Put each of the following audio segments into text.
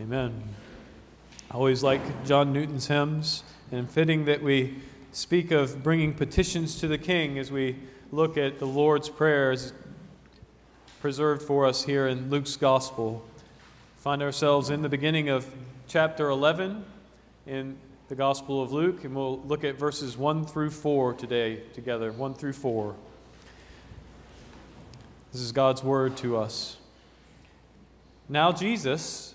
Amen. I always like John Newton's hymns, and fitting that we speak of bringing petitions to the King as we look at the Lord's prayers preserved for us here in Luke's Gospel. Find ourselves in the beginning of chapter 11 in the Gospel of Luke, and we'll look at verses 1 through 4 today together. 1 through 4. This is God's word to us. Now, Jesus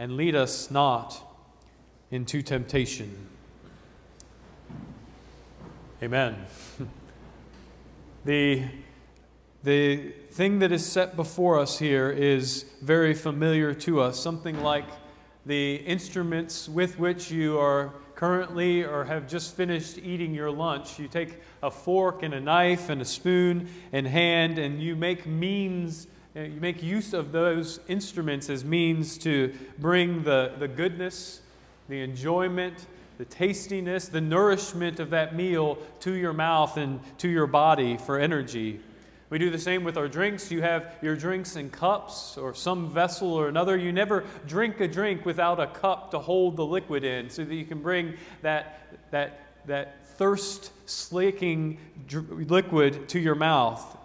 and lead us not into temptation. Amen. the, the thing that is set before us here is very familiar to us, something like the instruments with which you are currently or have just finished eating your lunch. You take a fork and a knife and a spoon in hand, and you make means Uh, you make use of those instruments as means to bring the, the goodness, the enjoyment, the tastiness, the nourishment of that meal to your mouth and to your body for energy. We do the same with our drinks. You have your drinks in cups or some vessel or another. You never drink a drink without a cup to hold the liquid in so that you can bring that, that, that thirst slaking liquid to your mouth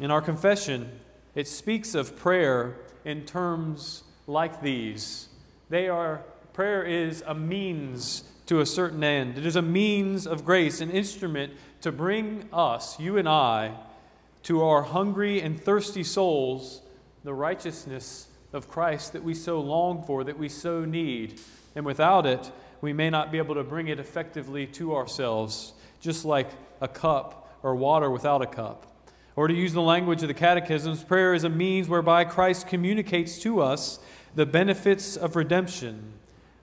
in our confession, it speaks of prayer in terms like these. They are prayer is a means to a certain end. It is a means of grace, an instrument to bring us, you and I, to our hungry and thirsty souls the righteousness of Christ that we so long for, that we so need. And without it, we may not be able to bring it effectively to ourselves, just like a cup or water without a cup. Or to use the language of the catechisms, prayer is a means whereby Christ communicates to us the benefits of redemption,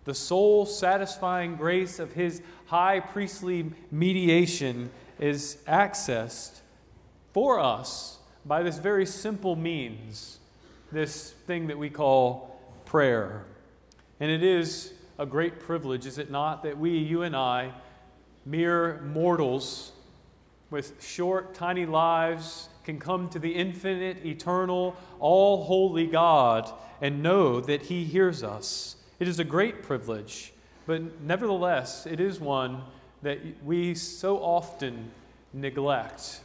the soul satisfying grace of his high priestly mediation is accessed for us by this very simple means, this thing that we call prayer. And it is a great privilege, is it not, that we, you and I, mere mortals, with short, tiny lives can come to the infinite, eternal, all holy God and know that He hears us. It is a great privilege, but nevertheless, it is one that we so often neglect,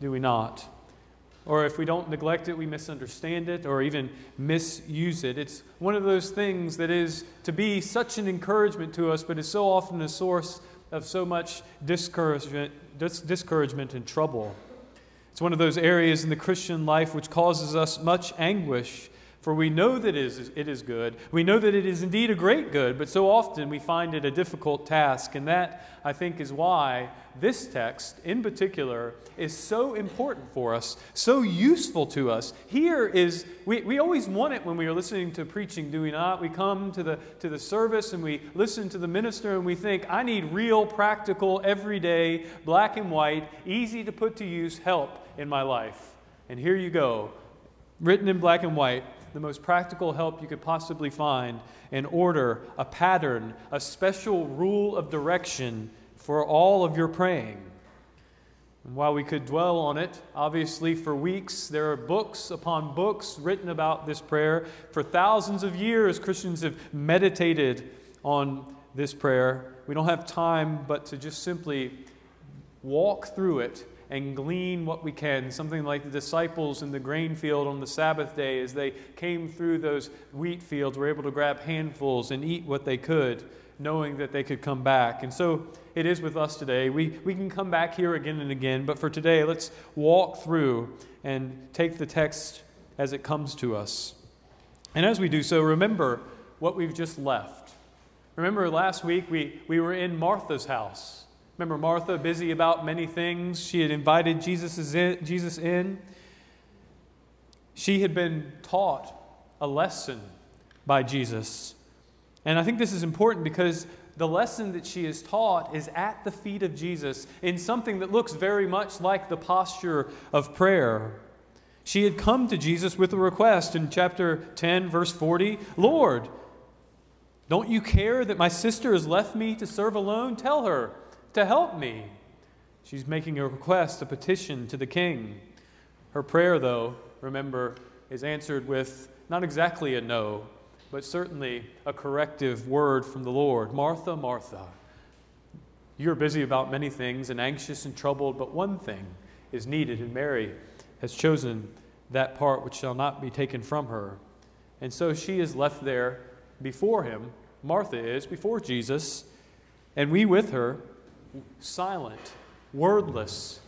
do we not? Or if we don't neglect it, we misunderstand it or even misuse it. It's one of those things that is to be such an encouragement to us, but is so often a source of so much discouragement, dis- discouragement and trouble. It's one of those areas in the Christian life which causes us much anguish, for we know that it is, it is good. We know that it is indeed a great good, but so often we find it a difficult task. And that, I think, is why this text in particular is so important for us, so useful to us. Here is, we, we always want it when we are listening to preaching, do we not? We come to the, to the service and we listen to the minister and we think, I need real, practical, everyday, black and white, easy to put to use help in my life. And here you go, written in black and white the most practical help you could possibly find an order, a pattern, a special rule of direction for all of your praying. And while we could dwell on it, obviously, for weeks, there are books upon books written about this prayer. For thousands of years, Christians have meditated on this prayer. We don't have time but to just simply walk through it and glean what we can. Something like the disciples in the grain field on the Sabbath day, as they came through those wheat fields, were able to grab handfuls and eat what they could knowing that they could come back. And so it is with us today. We, we can come back here again and again, but for today, let's walk through and take the text as it comes to us. And as we do so, remember what we've just left. Remember last week we, we were in Martha's house. Remember Martha, busy about many things. She had invited Jesus in, Jesus in. She had been taught a lesson by Jesus. And I think this is important because the lesson that she is taught is at the feet of Jesus in something that looks very much like the posture of prayer. She had come to Jesus with a request in chapter 10, verse 40 Lord, don't you care that my sister has left me to serve alone? Tell her to help me. She's making a request, a petition to the king. Her prayer, though, remember, is answered with not exactly a no, but certainly a corrective word from the Lord Martha, Martha, you're busy about many things and anxious and troubled, but one thing is needed, and Mary has chosen that part which shall not be taken from her. And so she is left there before him, Martha is, before Jesus, and we with her, silent, wordless.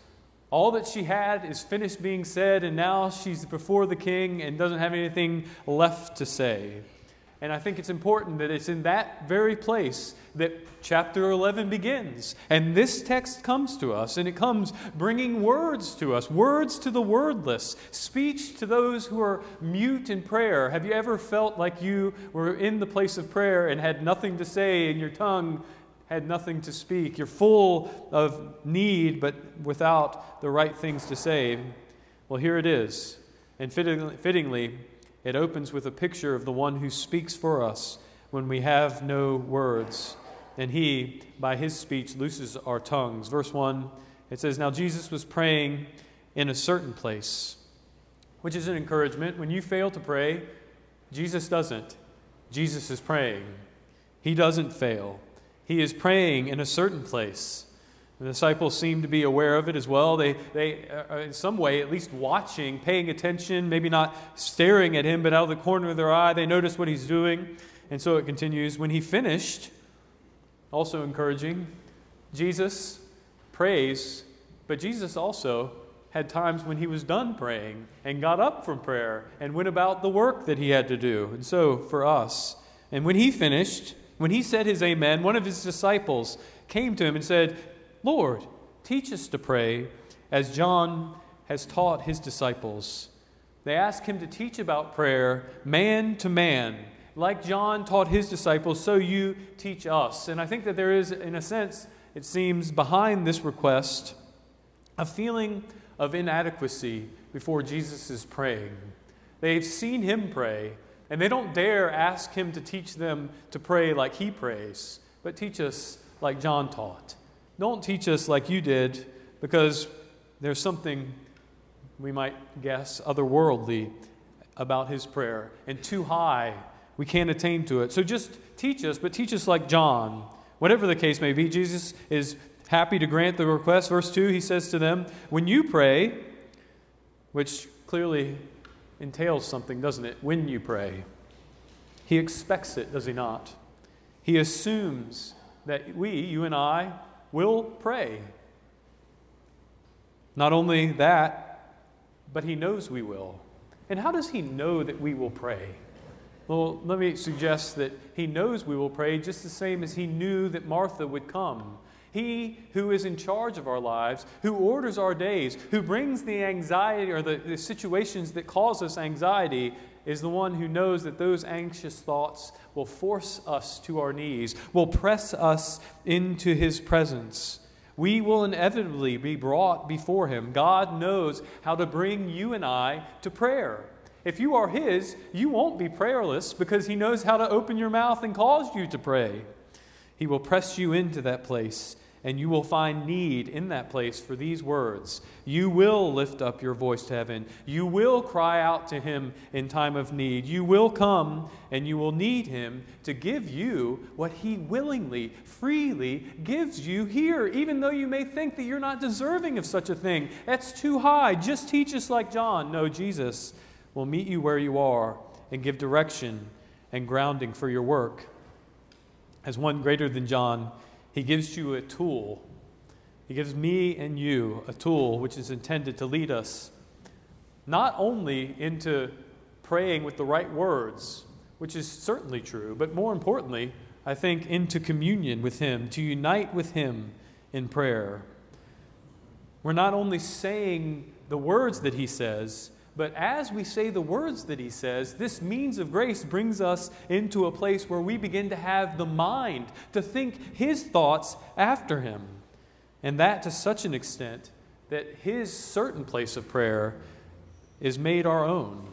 All that she had is finished being said, and now she's before the king and doesn't have anything left to say. And I think it's important that it's in that very place that chapter 11 begins. And this text comes to us, and it comes bringing words to us, words to the wordless, speech to those who are mute in prayer. Have you ever felt like you were in the place of prayer and had nothing to say, and your tongue had nothing to speak? You're full of need, but without the right things to say. Well, here it is. And fittingly, it opens with a picture of the one who speaks for us when we have no words. And he, by his speech, looses our tongues. Verse 1, it says, Now Jesus was praying in a certain place, which is an encouragement. When you fail to pray, Jesus doesn't. Jesus is praying. He doesn't fail. He is praying in a certain place. The disciples seem to be aware of it as well. They, they are in some way at least watching, paying attention, maybe not staring at him, but out of the corner of their eye, they notice what he's doing. And so it continues. When he finished, also encouraging, Jesus prays, but Jesus also had times when he was done praying and got up from prayer and went about the work that he had to do. And so for us, and when he finished, when he said his amen, one of his disciples came to him and said, Lord, teach us to pray as John has taught his disciples. They ask him to teach about prayer man to man. Like John taught his disciples, so you teach us. And I think that there is, in a sense, it seems, behind this request, a feeling of inadequacy before Jesus is praying. They've seen him pray, and they don't dare ask him to teach them to pray like he prays, but teach us like John taught. Don't teach us like you did because there's something we might guess otherworldly about his prayer and too high. We can't attain to it. So just teach us, but teach us like John. Whatever the case may be, Jesus is happy to grant the request. Verse 2, he says to them, When you pray, which clearly entails something, doesn't it? When you pray, he expects it, does he not? He assumes that we, you and I, will pray. Not only that, but he knows we will. And how does he know that we will pray? Well, let me suggest that he knows we will pray just the same as he knew that Martha would come. He who is in charge of our lives, who orders our days, who brings the anxiety or the, the situations that cause us anxiety, is the one who knows that those anxious thoughts will force us to our knees, will press us into his presence. We will inevitably be brought before him. God knows how to bring you and I to prayer. If you are his, you won't be prayerless because he knows how to open your mouth and cause you to pray. He will press you into that place and you will find need in that place for these words. You will lift up your voice to heaven. You will cry out to him in time of need. You will come and you will need him to give you what he willingly, freely gives you here, even though you may think that you're not deserving of such a thing. That's too high. Just teach us like John. No, Jesus will meet you where you are and give direction and grounding for your work. As one greater than John, he gives you a tool. He gives me and you a tool which is intended to lead us not only into praying with the right words, which is certainly true, but more importantly, I think, into communion with Him, to unite with Him in prayer. We're not only saying the words that He says, But as we say the words that he says, this means of grace brings us into a place where we begin to have the mind to think his thoughts after him. And that to such an extent that his certain place of prayer is made our own.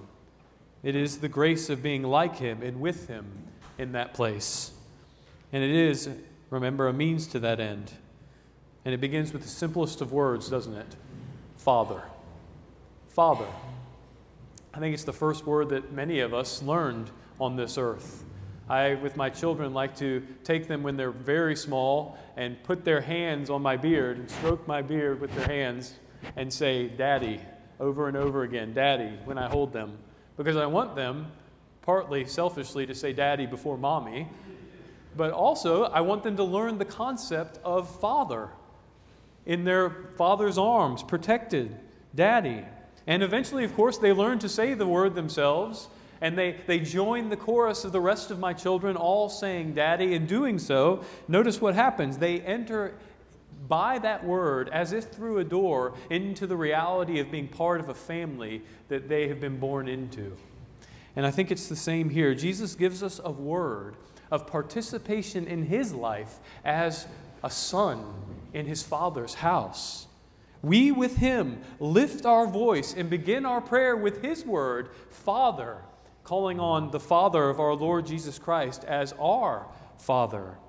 It is the grace of being like him and with him in that place. And it is, remember, a means to that end. And it begins with the simplest of words, doesn't it? Father. Father. I think it's the first word that many of us learned on this earth. I, with my children, like to take them when they're very small and put their hands on my beard and stroke my beard with their hands and say, Daddy, over and over again, Daddy, when I hold them. Because I want them, partly selfishly, to say Daddy before Mommy, but also I want them to learn the concept of Father in their Father's arms, protected, Daddy. And eventually, of course, they learn to say the word themselves and they, they join the chorus of the rest of my children, all saying, Daddy. In doing so, notice what happens. They enter by that word, as if through a door, into the reality of being part of a family that they have been born into. And I think it's the same here. Jesus gives us a word of participation in his life as a son in his father's house. We with him lift our voice and begin our prayer with his word, Father calling on the Father of our Lord Jesus Christ as our Father.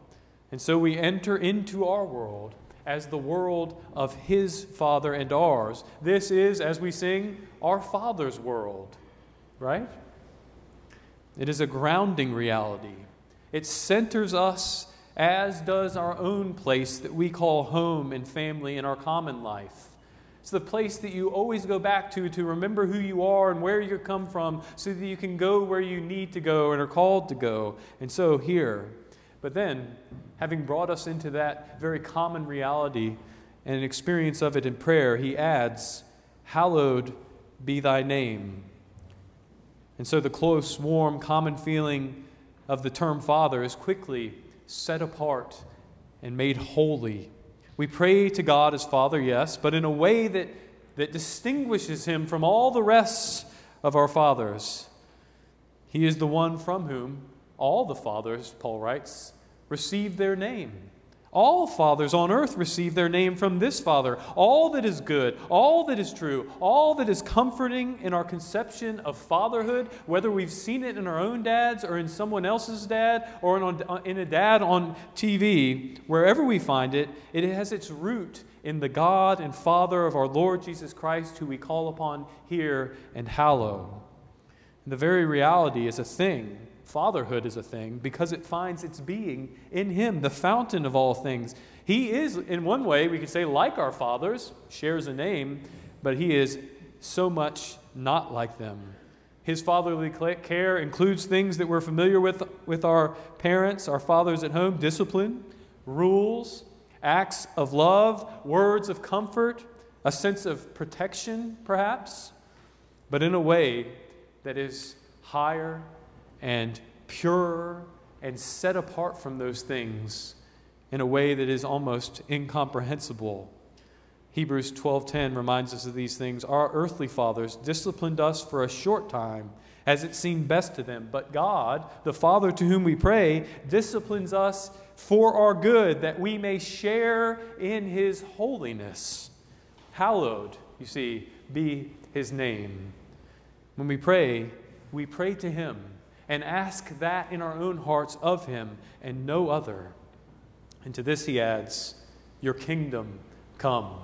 And so we enter into our world as the world of His Father and ours. This is, as we sing, our Father's world, right? It is a grounding reality. It centers us, as does our own place that we call home and family in our common life. It's the place that you always go back to to remember who you are and where you come from so that you can go where you need to go and are called to go. And so here. But then, having brought us into that very common reality and an experience of it in prayer, he adds, Hallowed be thy name. And so the close, warm, common feeling of the term Father is quickly set apart and made holy we pray to God as Father, yes, but in a way that, that distinguishes him from all the rest of our fathers. He is the one from whom all the fathers, Paul writes, received their name. All fathers on earth receive their name from this Father. All that is good, all that is true, all that is comforting in our conception of fatherhood, whether we've seen it in our own dads or in someone else's dad or in, in a dad on TV, wherever we find it, it has its root in the God and Father of our Lord Jesus Christ, who we call upon here and hallow. And the very reality is a thing Fatherhood is a thing because it finds its being in Him, the fountain of all things. He is, in one way, we could say, like our fathers, shares a name, but He is so much not like them. His fatherly care includes things that we're familiar with with our parents, our fathers at home discipline, rules, acts of love, words of comfort, a sense of protection, perhaps, but in a way that is higher and pure and set apart from those things in a way that is almost incomprehensible. Hebrews 12:10 reminds us of these things. Our earthly fathers disciplined us for a short time as it seemed best to them, but God, the Father to whom we pray, disciplines us for our good that we may share in his holiness. Hallowed, you see, be his name. When we pray, we pray to him and ask that in our own hearts of him and no other. And to this he adds, Your kingdom come.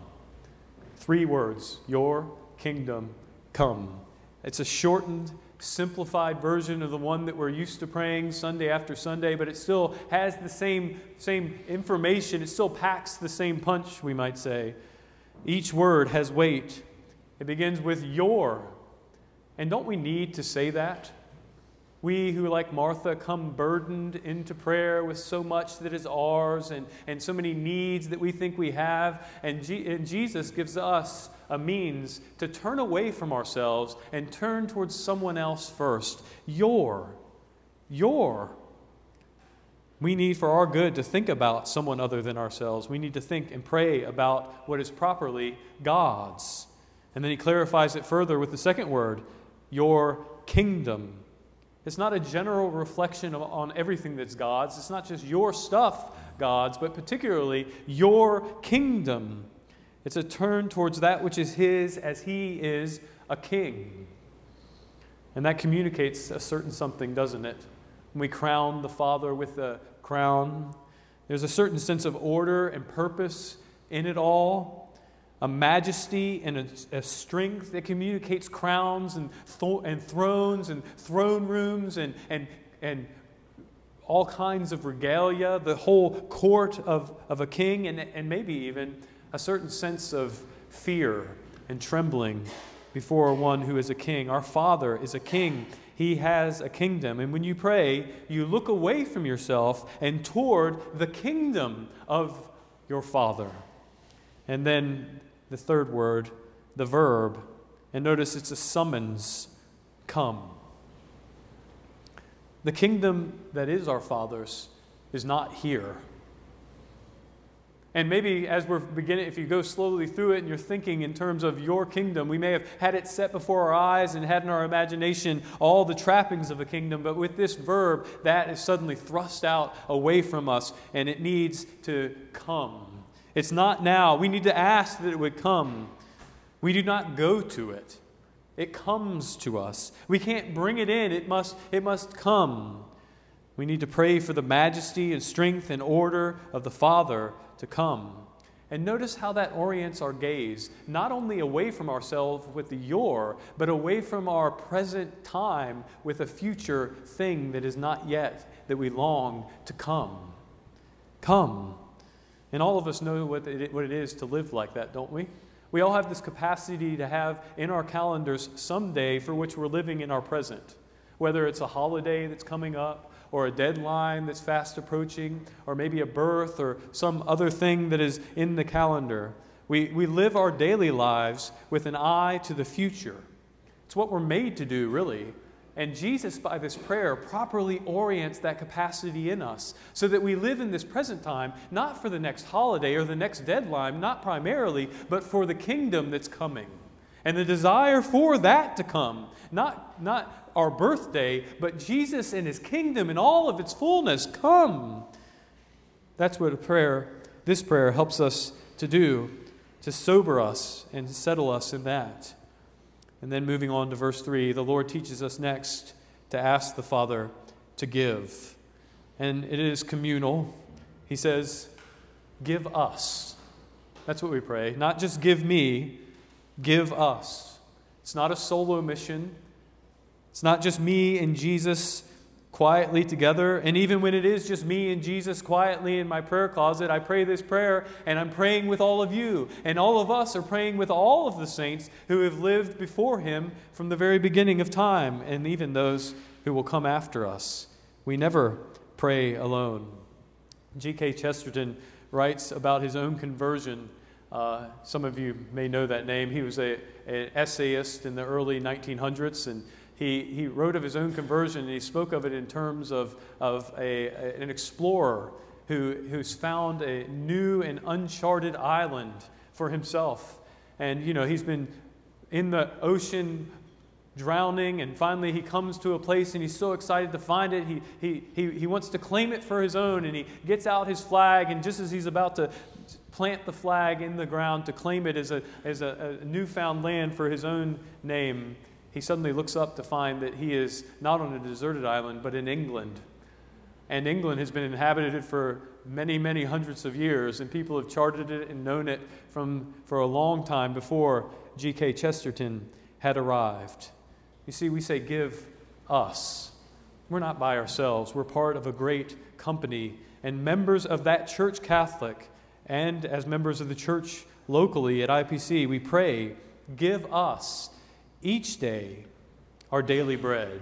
Three words Your kingdom come. It's a shortened, simplified version of the one that we're used to praying Sunday after Sunday, but it still has the same, same information. It still packs the same punch, we might say. Each word has weight. It begins with your. And don't we need to say that? We who, like Martha, come burdened into prayer with so much that is ours and, and so many needs that we think we have. And, G- and Jesus gives us a means to turn away from ourselves and turn towards someone else first. Your, your. We need for our good to think about someone other than ourselves. We need to think and pray about what is properly God's. And then he clarifies it further with the second word, your kingdom. It's not a general reflection on everything that's God's. It's not just your stuff, God's, but particularly your kingdom. It's a turn towards that which is His as He is a king. And that communicates a certain something, doesn't it? When we crown the Father with the crown, there's a certain sense of order and purpose in it all, a majesty and a, a strength that communicates crowns and, th- and thrones and throne rooms and, and, and all kinds of regalia, the whole court of, of a king, and, and maybe even a certain sense of fear and trembling before one who is a king. Our Father is a king. He has a kingdom. And when you pray, you look away from yourself and toward the kingdom of your Father. And then the third word, the verb, and notice it's a summons come. The kingdom that is our Father's is not here. And maybe as we're beginning, if you go slowly through it and you're thinking in terms of your kingdom, we may have had it set before our eyes and had in our imagination all the trappings of a kingdom, but with this verb, that is suddenly thrust out away from us and it needs to come. It's not now. We need to ask that it would come. We do not go to it. It comes to us. We can't bring it in. It must, it must come. We need to pray for the majesty and strength and order of the Father to come. And notice how that orients our gaze, not only away from ourselves with the your, but away from our present time with a future thing that is not yet, that we long to come. Come. And all of us know what it, what it is to live like that, don't we? We all have this capacity to have in our calendars some day for which we're living in our present, whether it's a holiday that's coming up, or a deadline that's fast approaching, or maybe a birth or some other thing that is in the calendar. We, we live our daily lives with an eye to the future. It's what we're made to do, really. And Jesus, by this prayer, properly orients that capacity in us so that we live in this present time, not for the next holiday or the next deadline, not primarily, but for the kingdom that's coming. And the desire for that to come, not, not our birthday, but Jesus and his kingdom in all of its fullness come. That's what a prayer, this prayer helps us to do, to sober us and settle us in that. And then moving on to verse 3, the Lord teaches us next to ask the Father to give. And it is communal. He says, Give us. That's what we pray. Not just give me, give us. It's not a solo mission. It's not just me and Jesus quietly together. And even when it is just me and Jesus quietly in my prayer closet, I pray this prayer and I'm praying with all of you. And all of us are praying with all of the saints who have lived before him from the very beginning of time, and even those who will come after us. We never pray alone. G.K. Chesterton writes about his own conversion. Uh, some of you may know that name. He was a, an essayist in the early 1900s, and he, he wrote of his own conversion and he spoke of it in terms of, of a, a, an explorer who, who's found a new and uncharted island for himself. And, you know, he's been in the ocean drowning, and finally he comes to a place and he's so excited to find it. He, he, he, he wants to claim it for his own, and he gets out his flag, and just as he's about to plant the flag in the ground to claim it as a, as a, a newfound land for his own name, he suddenly looks up to find that he is not on a deserted island, but in England. And England has been inhabited for many, many hundreds of years, and people have charted it and known it from, for a long time before G.K. Chesterton had arrived. You see, we say, give us. We're not by ourselves, we're part of a great company, and members of that church Catholic, and as members of the church locally at IPC, we pray, give us each day our daily bread.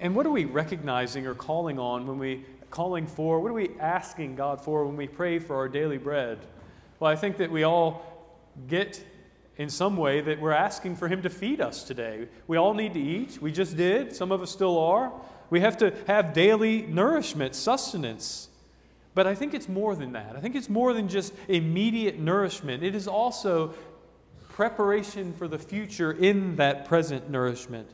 And what are we recognizing or calling on when we calling for? What are we asking God for when we pray for our daily bread? Well, I think that we all get in some way that we're asking for him to feed us today. We all need to eat. We just did. Some of us still are. We have to have daily nourishment, sustenance. But I think it's more than that. I think it's more than just immediate nourishment. It is also preparation for the future in that present nourishment.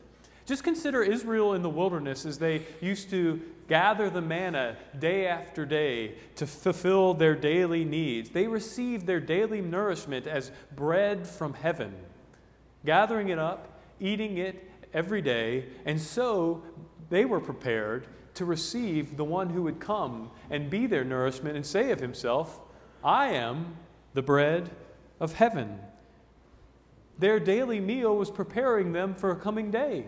Just consider Israel in the wilderness as they used to gather the manna day after day to fulfill their daily needs. They received their daily nourishment as bread from heaven, gathering it up, eating it every day, and so they were prepared to receive the one who would come and be their nourishment and say of himself, I am the bread of heaven. Their daily meal was preparing them for a coming day.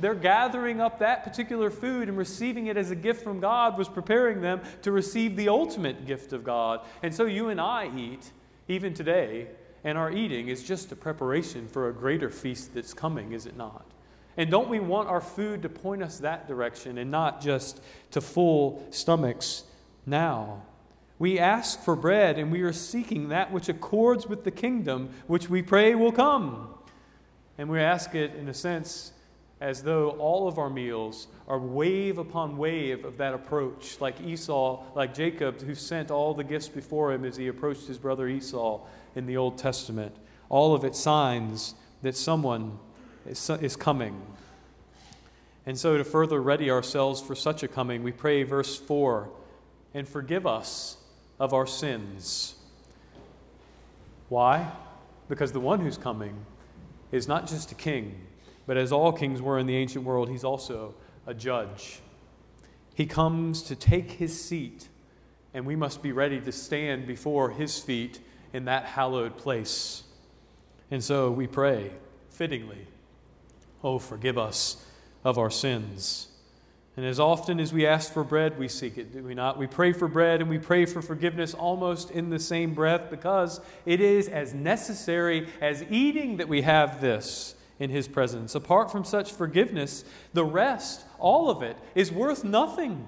Their gathering up that particular food and receiving it as a gift from God was preparing them to receive the ultimate gift of God. And so you and I eat, even today, and our eating is just a preparation for a greater feast that's coming, is it not? And don't we want our food to point us that direction and not just to full stomachs now? We ask for bread and we are seeking that which accords with the kingdom which we pray will come. And we ask it, in a sense, as though all of our meals are wave upon wave of that approach, like Esau, like Jacob, who sent all the gifts before him as he approached his brother Esau in the Old Testament. All of it signs that someone is, is coming. And so, to further ready ourselves for such a coming, we pray, verse 4 and forgive us of our sins. Why? Because the one who's coming is not just a king, but as all kings were in the ancient world, he's also a judge. He comes to take his seat, and we must be ready to stand before his feet in that hallowed place. And so we pray, fittingly, Oh, forgive us of our sins. And as often as we ask for bread, we seek it, do we not? We pray for bread and we pray for forgiveness almost in the same breath because it is as necessary as eating that we have this in His presence. Apart from such forgiveness, the rest, all of it, is worth nothing.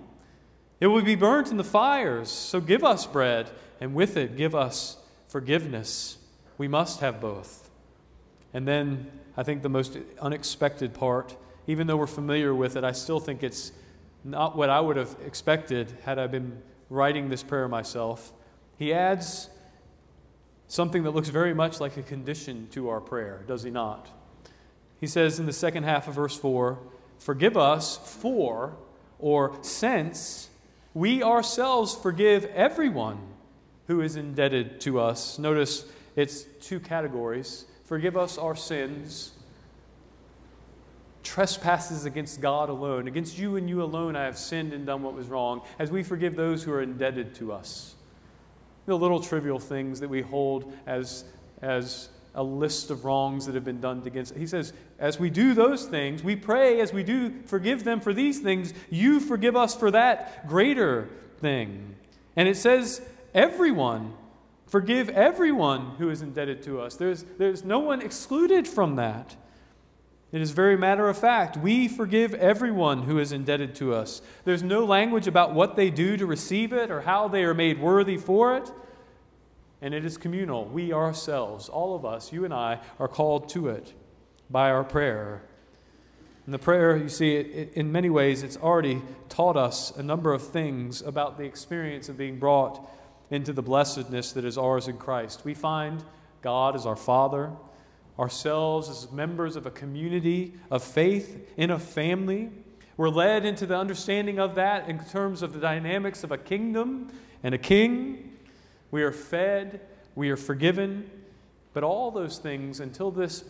It will be burnt in the fires. So give us bread, and with it, give us forgiveness. We must have both. And then I think the most unexpected part, even though we're familiar with it, I still think it's not what I would have expected had I been writing this prayer myself. He adds something that looks very much like a condition to our prayer, does he not? He says in the second half of verse 4 Forgive us for, or since, we ourselves forgive everyone who is indebted to us. Notice it's two categories Forgive us our sins. Trespasses against God alone. Against you and you alone, I have sinned and done what was wrong, as we forgive those who are indebted to us. The little trivial things that we hold as, as a list of wrongs that have been done against. He says, as we do those things, we pray, as we do forgive them for these things, you forgive us for that greater thing. And it says, everyone Forgive everyone who is indebted to us. There's, there's no one excluded from that. It is very matter of fact. We forgive everyone who is indebted to us. There's no language about what they do to receive it or how they are made worthy for it. And it is communal. We ourselves, all of us, you and I, are called to it by our prayer. And the prayer, you see, it, it, in many ways, it's already taught us a number of things about the experience of being brought into the blessedness that is ours in Christ. We find God as our Father, ourselves as members of a community of faith in a family. We're led into the understanding of that in terms of the dynamics of a kingdom and a king. We are fed, we are forgiven. But all those things, until this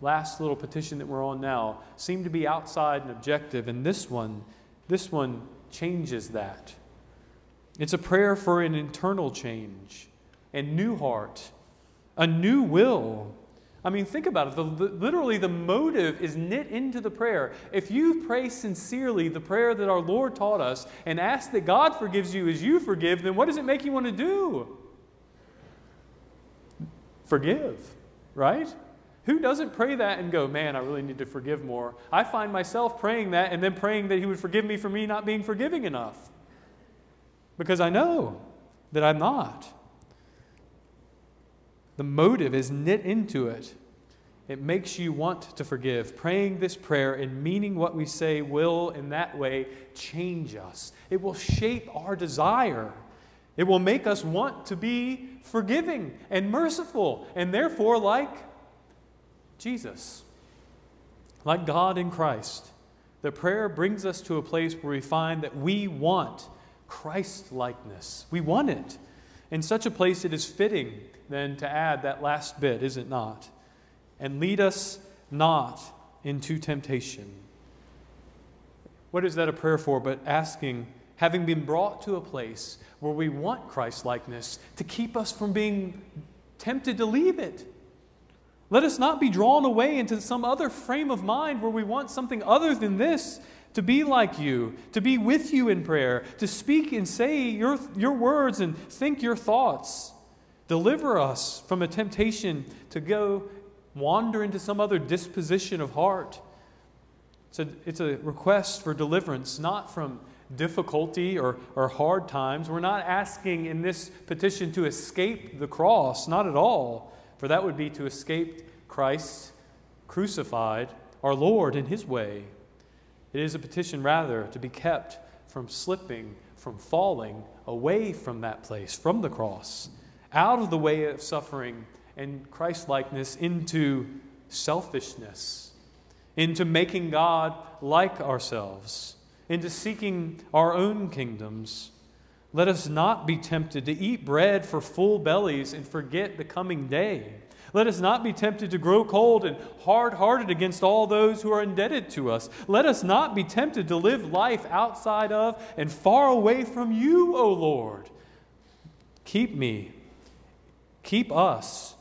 last little petition that we're on now, seem to be outside and objective. And this one, this one changes that. It's a prayer for an internal change, a new heart, a new will. I mean, think about it. The, literally, the motive is knit into the prayer. If you pray sincerely the prayer that our Lord taught us and ask that God forgives you as you forgive, then what does it make you want to do? Forgive, right? Who doesn't pray that and go, man, I really need to forgive more? I find myself praying that and then praying that He would forgive me for me not being forgiving enough because I know that I'm not. The motive is knit into it. It makes you want to forgive. Praying this prayer and meaning what we say will, in that way, change us. It will shape our desire. It will make us want to be forgiving and merciful, and therefore like Jesus. Like God in Christ, the prayer brings us to a place where we find that we want Christ likeness. We want it. In such a place, it is fitting then to add that last bit, is it not? And lead us not into temptation. What is that a prayer for but asking, having been brought to a place where we want Christ likeness, to keep us from being tempted to leave it? Let us not be drawn away into some other frame of mind where we want something other than this to be like you, to be with you in prayer, to speak and say your, your words and think your thoughts. Deliver us from a temptation to go wander into some other disposition of heart. It's a, it's a request for deliverance, not from difficulty or, or hard times. We're not asking in this petition to escape the cross, not at all, for that would be to escape Christ crucified, our Lord, in His way. It is a petition, rather, to be kept from slipping, from falling away from that place, from the cross, out of the way of suffering and Christ likeness into selfishness, into making God like ourselves, into seeking our own kingdoms. Let us not be tempted to eat bread for full bellies and forget the coming day. Let us not be tempted to grow cold and hard hearted against all those who are indebted to us. Let us not be tempted to live life outside of and far away from you, O Lord. Keep me, keep us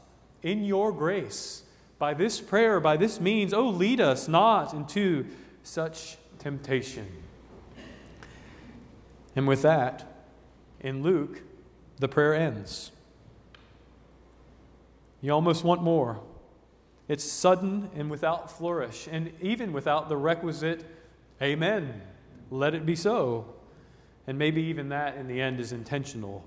in your grace. By this prayer, by this means, oh, lead us not into such temptation. And with that, in Luke, the prayer ends. You almost want more. It's sudden and without flourish, and even without the requisite amen. Let it be so. And maybe even that in the end is intentional.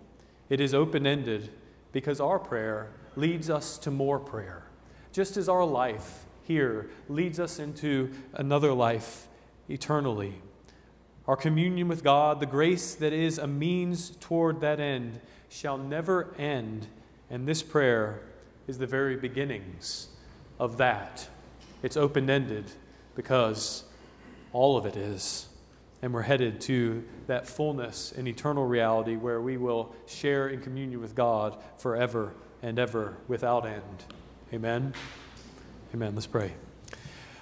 It is open ended because our prayer leads us to more prayer, just as our life here leads us into another life eternally. Our communion with God, the grace that is a means toward that end, shall never end, and this prayer is the very beginnings of that. It's open ended because all of it is. And we're headed to that fullness and eternal reality where we will share in communion with God forever and ever without end. Amen. Amen. Let's pray.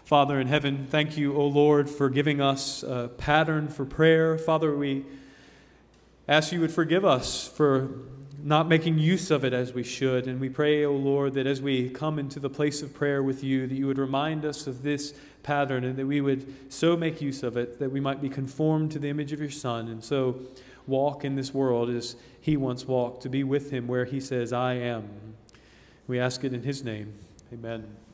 Father in heaven, thank you, O Lord, for giving us a pattern for prayer. Father, we ask you would forgive us for not making use of it as we should. And we pray, O oh Lord, that as we come into the place of prayer with you, that you would remind us of this pattern and that we would so make use of it that we might be conformed to the image of your Son and so walk in this world as he once walked, to be with him where he says, I am. We ask it in his name. Amen.